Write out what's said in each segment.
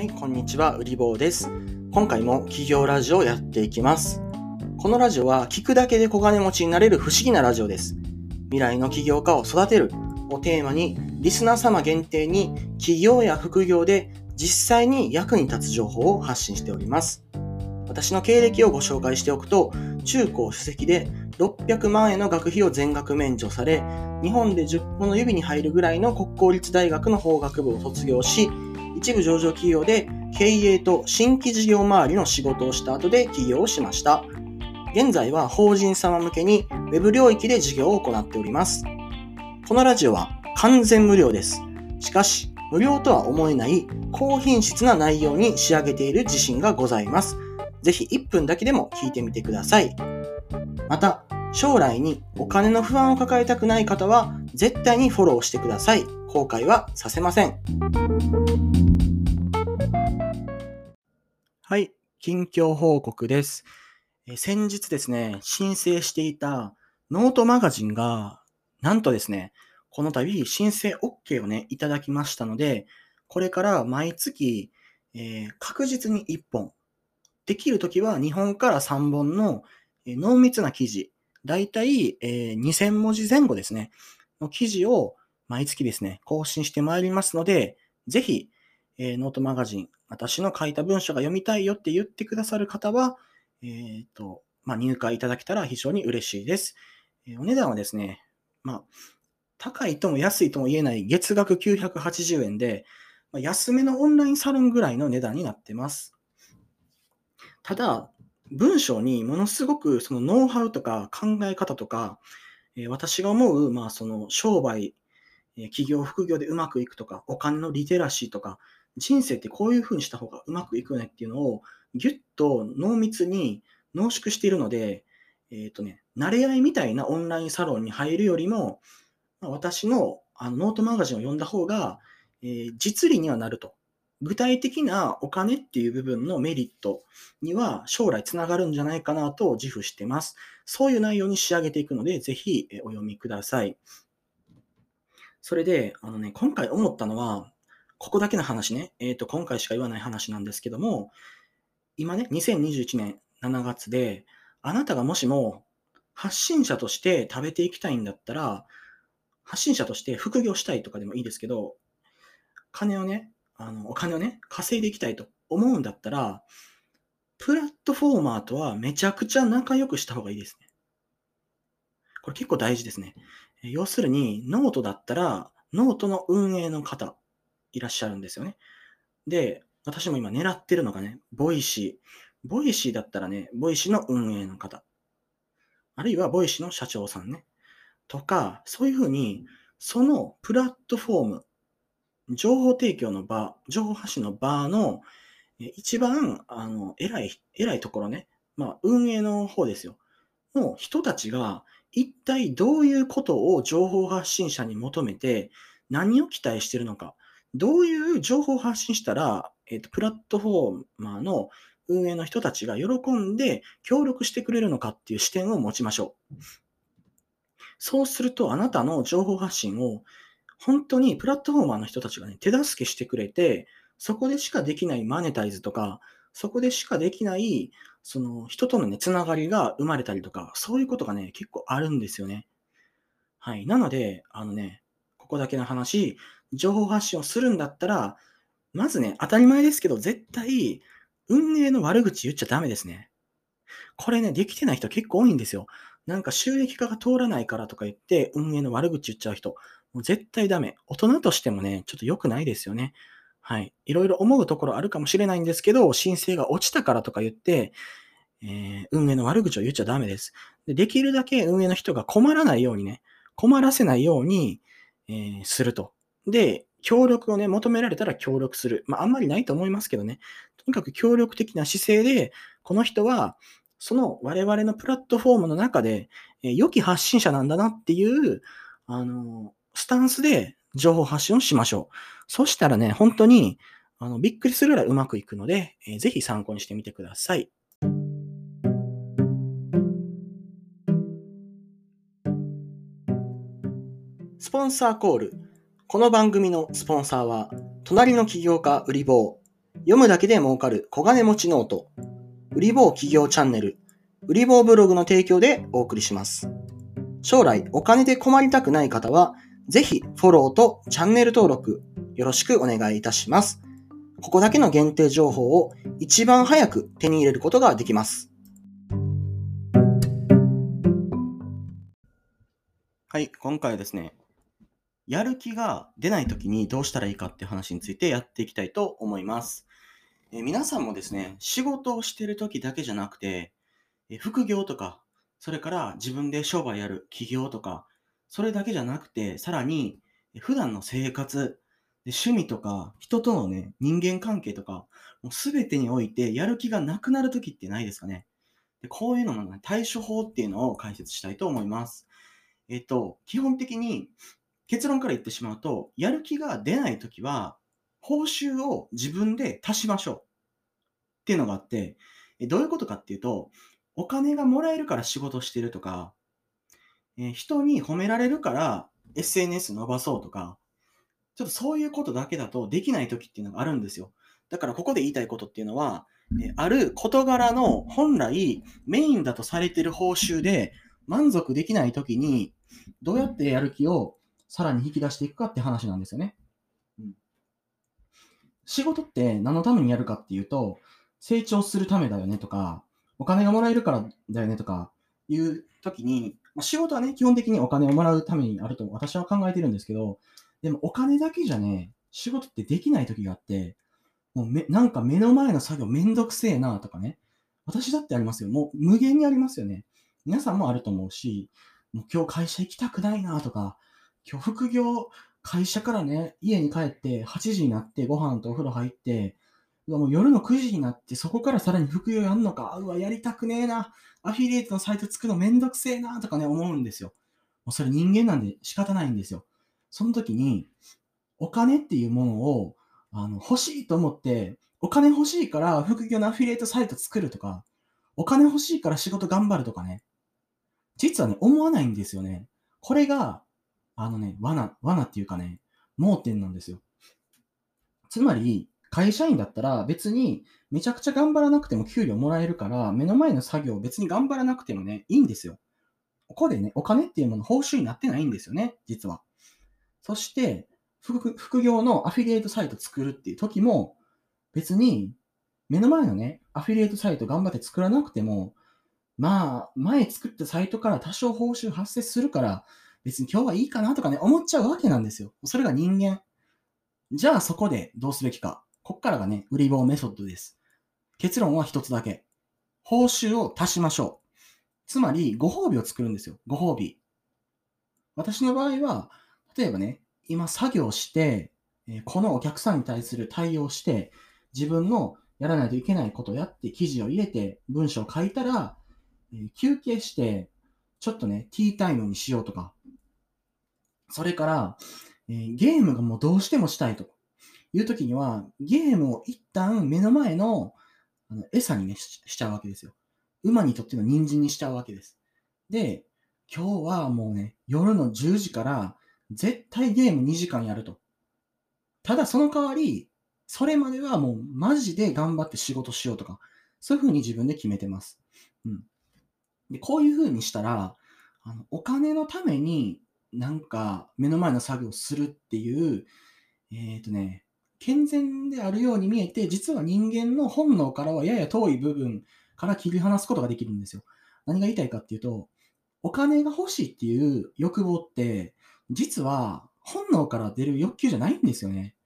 はい、こんにちは、うりぼうです。今回も企業ラジオをやっていきます。このラジオは聞くだけで小金持ちになれる不思議なラジオです。未来の起業家を育てるをテーマに、リスナー様限定に企業や副業で実際に役に立つ情報を発信しております。私の経歴をご紹介しておくと、中高主席で600万円の学費を全額免除され、日本で10本の指に入るぐらいの国公立大学の法学部を卒業し、一部上場企業で経営と新規事業周りの仕事をした後で起業をしました。現在は法人様向けに Web 領域で事業を行っております。このラジオは完全無料です。しかし、無料とは思えない高品質な内容に仕上げている自信がございます。ぜひ1分だけでも聞いてみてください。また、将来にお金の不安を抱えたくない方は絶対にフォローしてください。後悔はさせません。はい、近況報告です。え先日ですね、申請していたノートマガジンが、なんとですね、この度申請 OK をね、いただきましたので、これから毎月、えー確実に1本、できるときは2本から3本の、濃密な記事、だいたい、えー2000文字前後ですね、の記事を毎月ですね、更新してまいりますので、ぜひ、えーノートマガジン、私の書いた文章が読みたいよって言ってくださる方は、えっ、と、まあ、入会いただけたら非常に嬉しいです。えーお値段はですね、まあ、高いとも安いとも言えない月額980円で、まあ、安めのオンラインサロンぐらいの値段になってます。ただ、文章にものすごくそのノウハウとか考え方とか、え私が思う、まあ、その商売、え企業、副業でうまくいくとか、お金のリテラシーとか、人生ってこういう風にした方がうまくいくよねっていうのを、ぎゅっと濃密に濃縮しているので、えっ、とね、慣れ合いみたいなオンラインサロンに入るよりも、ま私のあのノートマガジンを読んだ方が、えー実利にはなると。具体的なお金っていう部分のメリットには将来つながるんじゃないかなと自負してます。そういう内容に仕上げていくので、ぜひお読みください。それで、あのね、今回思ったのは、ここだけの話ね、えっ、と、今回しか言わない話なんですけども、今ね、2021年7月で、あなたがもしも発信者として食べていきたいんだったら、発信者として副業したいとかでもいいですけど、金をね、あの、お金をね、稼いでいきたいと思うんだったら、プラットフォーマーとはめちゃくちゃ仲良くした方がいいですね。これ結構大事ですね。要するに、ノートだったら、ノートの運営の方、いらっしゃるんですよね。で、私も今狙ってるのがね、 Voicy。Voicy だったらね、 Voicy の運営の方。あるいは Voicy の社長さんね。とか、そういうふうに、そのプラットフォーム、情報提供の場、情報発信の場の、一番、あの、偉い、偉いところね。まあ、運営の方ですよ。の人たちが、一体どういうことを情報発信者に求めて、何を期待してるのか。どういう情報を発信したら、えっ、と、プラットフォーマーの運営の人たちが喜んで協力してくれるのかっていう視点を持ちましょう。そうすると、あなたの情報発信を本当にプラットフォーマーの人たちがね、手助けしてくれて、そこでしかできないマネタイズとか、そこでしかできない、その人とのね、つながりが生まれたりとか、そういうことがね、結構あるんですよね。はい。なので、あのね、ここだけの話、情報発信をするんだったら、まずね、当たり前ですけど、絶対、運営の悪口言っちゃダメですね。これね、できてない人結構多いんですよ。なんか収益化が通らないからとか言って、運営の悪口言っちゃう人。もう絶対ダメ。大人としてもね、ちょっと良くないですよね。はい。いろいろ思うところあるかもしれないんですけど、申請が落ちたからとか言って、えー運営の悪口を言っちゃダメですで。できるだけ運営の人が困らないようにね、困らせないように、えーすると。で、協力をね、求められたら協力する。まあ、あんまりないと思いますけどね。とにかく協力的な姿勢で、この人は、その我々のプラットフォームの中で、えー良き発信者なんだなっていう、あの、スタンスで情報発信をしましょう。そしたらね、本当に、あの、びっくりするぐらいうまくいくので、えーぜひ参考にしてみてください。スポンサーコール。この番組のスポンサーは、隣の起業家売り棒。読むだけで儲かる小金持ち note、売り棒起業チャンネル、売り棒ブログの提供でお送りします。将来お金で困りたくない方は、ぜひフォローとチャンネル登録よろしくお願いいたします。ここだけの限定情報を一番早く手に入れることができます。はい、今回はですね、やる気が出ない時にどうしたらいいかって話についてやっていきたいと思います。え皆さんもですね、仕事をしてる時だけじゃなくて、え副業とか、それから自分で商売やる企業とか、それだけじゃなくて、さらに普段の生活、で趣味とか、人とのね、人間関係とか、もう全てにおいてやる気がなくなる時ってないですかね。でこういうのの、ね、対処法っていうのを解説したいと思います。えっと、基本的に結論から言ってしまうと、やる気が出ないときは、報酬を自分で足しましょう。っていうのがあって、どういうことかっていうと、お金がもらえるから仕事してるとか、えー人に褒められるから SNS 伸ばそうとか、ちょっとそういうことだけだとできないときっていうのがあるんですよ。だからここで言いたいことっていうのは、えーある事柄の本来メインだとされてる報酬で満足できないときに、どうやってやる気をさらに引き出していくかって話なんですよね。うん仕事って何のためにやるかっていうと、成長するためだよねとか、お金がもらえるからだよねとかいう時に、まあ仕事はね、基本的にお金をもらうためにあると私は考えてるんですけど、でもお金だけじゃね、仕事ってできない時があって、もうめなんか目の前の作業めんどくせえなとかね、私だってありますよ。もう無限にありますよね。皆さんもあると思うし、もう今日会社行きたくないなとか、今日副業、会社からね、家に帰って8時になってご飯とお風呂入って、うわもう夜の9時になってそこからさらに副業やんのか、うわ、やりたくねえな、アフィリエイトのサイト作るのめんどくせえなとかね、思うんですよ。もうそれ人間なんで仕方ないんですよ。その時に、お金っていうものをあの欲しいと思って、お金欲しいから副業のアフィリエイトサイト作るとか、お金欲しいから仕事頑張るとかね、実はね、思わないんですよね。これが、あのね、罠、罠っていうかね、盲点なんですよ。つまり、会社員だったら別にめちゃくちゃ頑張らなくても給料もらえるから、目の前の作業別に頑張らなくてもね、いいんですよ。ここでね、お金っていうもの報酬になってないんですよね、実は。そして、副副業のアフィリエイトサイト作るっていう時も、別に目の前のね、アフィリエイトサイト頑張って作らなくても、まあ、前作ったサイトから多少報酬発生するから、別に今日はいいかなとかね、思っちゃうわけなんですよ。それが人間。じゃあそこでどうすべきか。こっからがね、売り棒メソッドです。結論は一つだけ。報酬を足しましょう。つまり、ご褒美を作るんですよ。ご褒美。私の場合は、例えばね、今作業して、このお客さんに対する対応して、自分のやらないといけないことをやって、記事を入れて、文章を書いたら、休憩して、ちょっとね、ティータイムにしようとか、それから、ゲームがもうどうしてもしたいという時には、ゲームを一旦目の前のあの餌にねし、しちゃうわけですよ。馬にとっての人参にしちゃうわけです。で、今日はもうね、夜の10時から絶対ゲーム2時間やると。ただその代わり、それまではもうマジで頑張って仕事しようとか、そういうふうに自分で決めてます。うん。で、こういうふうにしたら、あのお金のためになんか目の前の作業をするっていう、えっ、とね、健全であるように見えて、実は人間の本能からはやや遠い部分から切り離すことができるんですよ。何が言いたいかっていうと、お金が欲しいっていう欲望って、実は本能から出る欲求じゃないんですよね。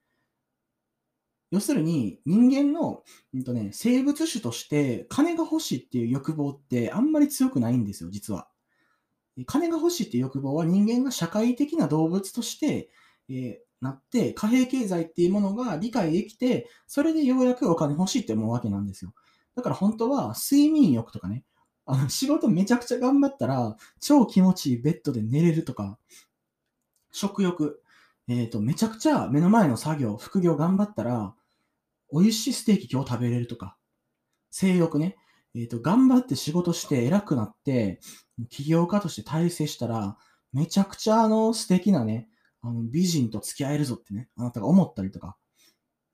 要するに、人間の、うんとね、生物種として金が欲しいっていう欲望ってあんまり強くないんですよ、実は。金が欲しいっていう欲望は人間が社会的な動物として、えーなって、貨幣経済っていうものが理解できて、それでようやくお金欲しいって思うわけなんですよ。だから本当は睡眠欲とかね、あの仕事めちゃくちゃ頑張ったら超気持ちいいベッドで寝れるとか、食欲、えっ、と、めちゃくちゃ目の前の作業、副業頑張ったら、美味しいステーキ今日食べれるとか、性欲ね、えっ、と、頑張って仕事して偉くなって、起業家として大成したら、めちゃくちゃあの素敵なね、あの美人と付き合えるぞってね、あなたが思ったりとか、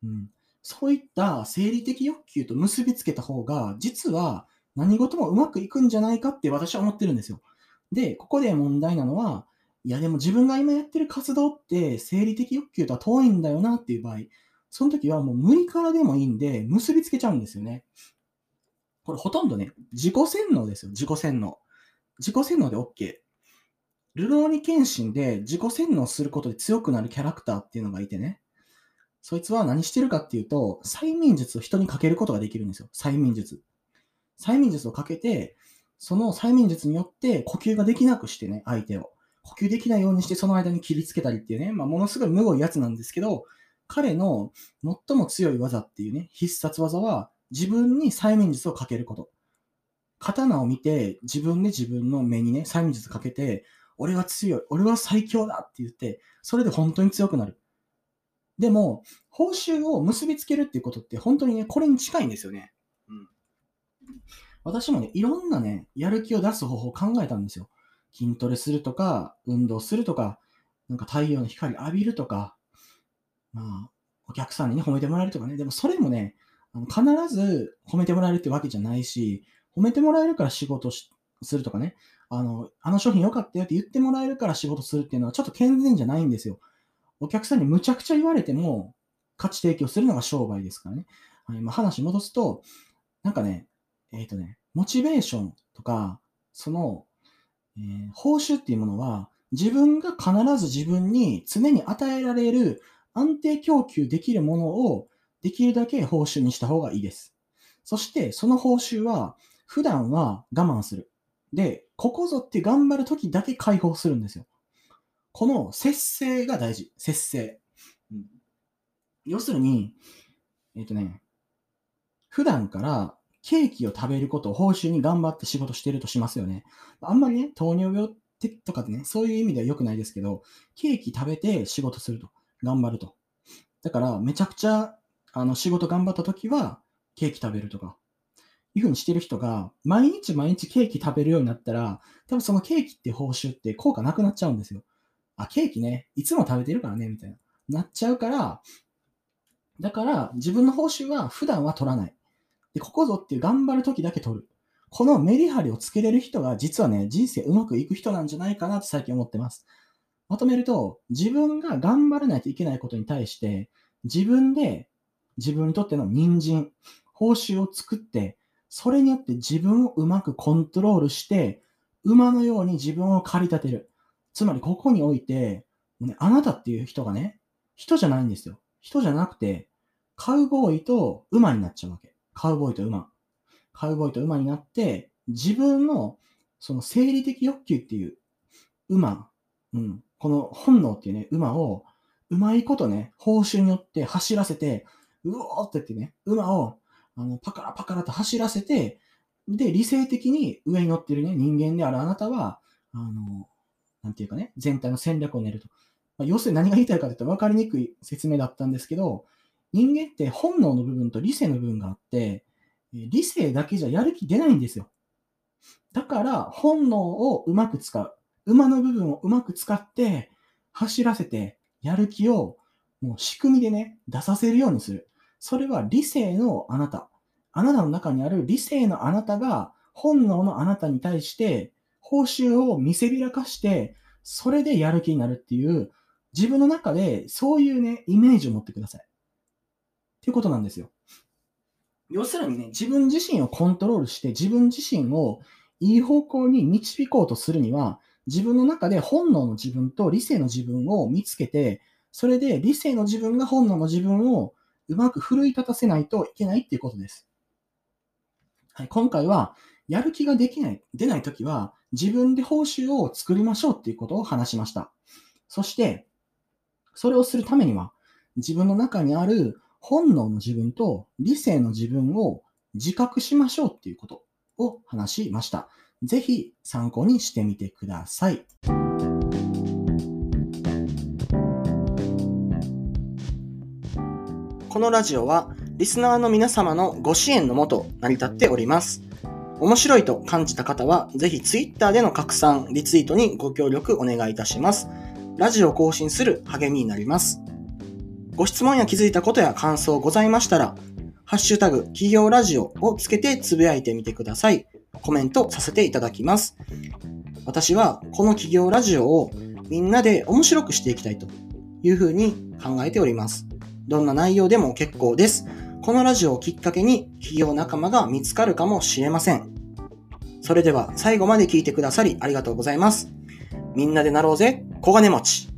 うん。そういった生理的欲求と結びつけた方が、実は何事もうまくいくんじゃないかって私は思ってるんですよ。で、ここで問題なのは、いやでも自分が今やってる活動って生理的欲求とは遠いんだよなっていう場合、その時はもう無理からでもいいんで結びつけちゃうんですよね。これほとんどね、自己洗脳ですよ、自己洗脳。自己洗脳で OK。ルローニケンシンで自己洗脳することで強くなるキャラクターっていうのがいてね。そいつは何してるかっていうと、催眠術を人にかけることができるんですよ。催眠術。催眠術をかけて、その催眠術によって呼吸ができなくしてね、相手を。呼吸できないようにしてその間に切りつけたりっていうね、まあ、ものすごい無ごいやつなんですけど、彼の最も強い技っていうね、必殺技は自分に催眠術をかけること。刀を見て自分で自分の目にね、催眠術かけて、俺は強い、俺は最強だって言って、それで本当に強くなる。でも、報酬を結びつけるっていうことって本当にね、これに近いんですよね。うん。私もね、いろんなね、やる気を出す方法を考えたんですよ。筋トレするとか、運動するとか、なんか太陽の光浴びるとか、まあ、お客さんにね、褒めてもらえるとかね。でもそれもね、あの必ず褒めてもらえるってわけじゃないし、褒めてもらえるから仕事しするとかね、あの、あの商品良かったよって言ってもらえるから仕事するっていうのはちょっと健全じゃないんですよ。お客さんにむちゃくちゃ言われても価値提供するのが商売ですからね。はい、まあ、話戻すと、なんかね、えっ、ー、とね、モチベーションとか、その、えー、報酬っていうものは、自分が必ず自分に常に与えられる安定供給できるものをできるだけ報酬にした方がいいです。そして、その報酬は、普段は我慢する。で、ここぞって頑張るときだけ解放するんですよ。この節制が大事。節制。うん、要するに、えっ、ー、とね、普段からケーキを食べることを報酬に頑張って仕事してるとしますよね。あんまりね、糖尿病ってとかでね、そういう意味では良くないですけど、ケーキ食べて仕事すると。頑張ると。だから、めちゃくちゃ、あの、仕事頑張った時は、ケーキ食べるとか、いうふうにしてる人が、毎日毎日ケーキ食べるようになったら、多分そのケーキって報酬って効果なくなっちゃうんですよ。あ、ケーキね、いつも食べてるからね、みたいな。なっちゃうから、だから自分の報酬は普段は取らない。で、ここぞっていう頑張る時だけ取る。このメリハリをつけれる人が実はね、人生うまくいく人なんじゃないかなと最近思ってます。まとめると、自分が頑張らないといけないことに対して、自分で自分にとっての人参、報酬を作って、それによって自分をうまくコントロールして、馬のように自分を駆り立てる。つまりここにおいて、ね、あなたっていう人がね、人じゃないんですよ。人じゃなくて、カウボーイと馬になっちゃうわけ。カウボーイと馬。カウボーイと馬になって、自分のその生理的欲求っていう馬、うん、この本能っていうね、馬をうまいことね、報酬によって走らせて、うおーって言ってね、馬をあの、パカラパカラと走らせて、で、理性的に上に乗ってるね、人間であるあなたは、あの、なんていうかね、全体の戦略を練ると。まあ、要するに何が言いたいかというと分かりにくい説明だったんですけど、人間って本能の部分と理性の部分があって、理性だけじゃやる気出ないんですよ。だから本能をうまく使う。馬の部分をうまく使って走らせてやる気をもう仕組みでね、出させるようにする。それは理性のあなた。あなたの中にある理性のあなたが本能のあなたに対して報酬を見せびらかして、それでやる気になるっていう、自分の中でそういうね、イメージを持ってください。っていうことなんですよ。要するにね、自分自身をコントロールして、自分自身をいい方向に導こうとするには、自分の中で本能の自分と理性の自分を見つけて、それで理性の自分が本能の自分をうまく奮い立たせないといけないっていうことです。はい、今回は、やる気ができない、出ないときは、自分で報酬を作りましょうっていうことを話しました。そして、それをするためには、自分の中にある本能の自分と理性の自分を自覚しましょうっていうことを話しました。ぜひ参考にしてみてください。このラジオはリスナーの皆様のご支援のもと成り立っております。面白いと感じた方は、ぜひ Twitter での拡散、リツイートにご協力お願いいたします。ラジオ更新する励みになります。ご質問や気づいたことや感想ございましたら、ハッシュタグ企業ラジオをつけてつぶやいてみてください。コメントさせていただきます。私はこの企業ラジオをみんなで面白くしていきたいというふうに考えております。どんな内容でも結構です。このラジオをきっかけに企業仲間が見つかるかもしれません。それでは最後まで聞いてくださりありがとうございます。みんなでなろうぜ、小金持ち。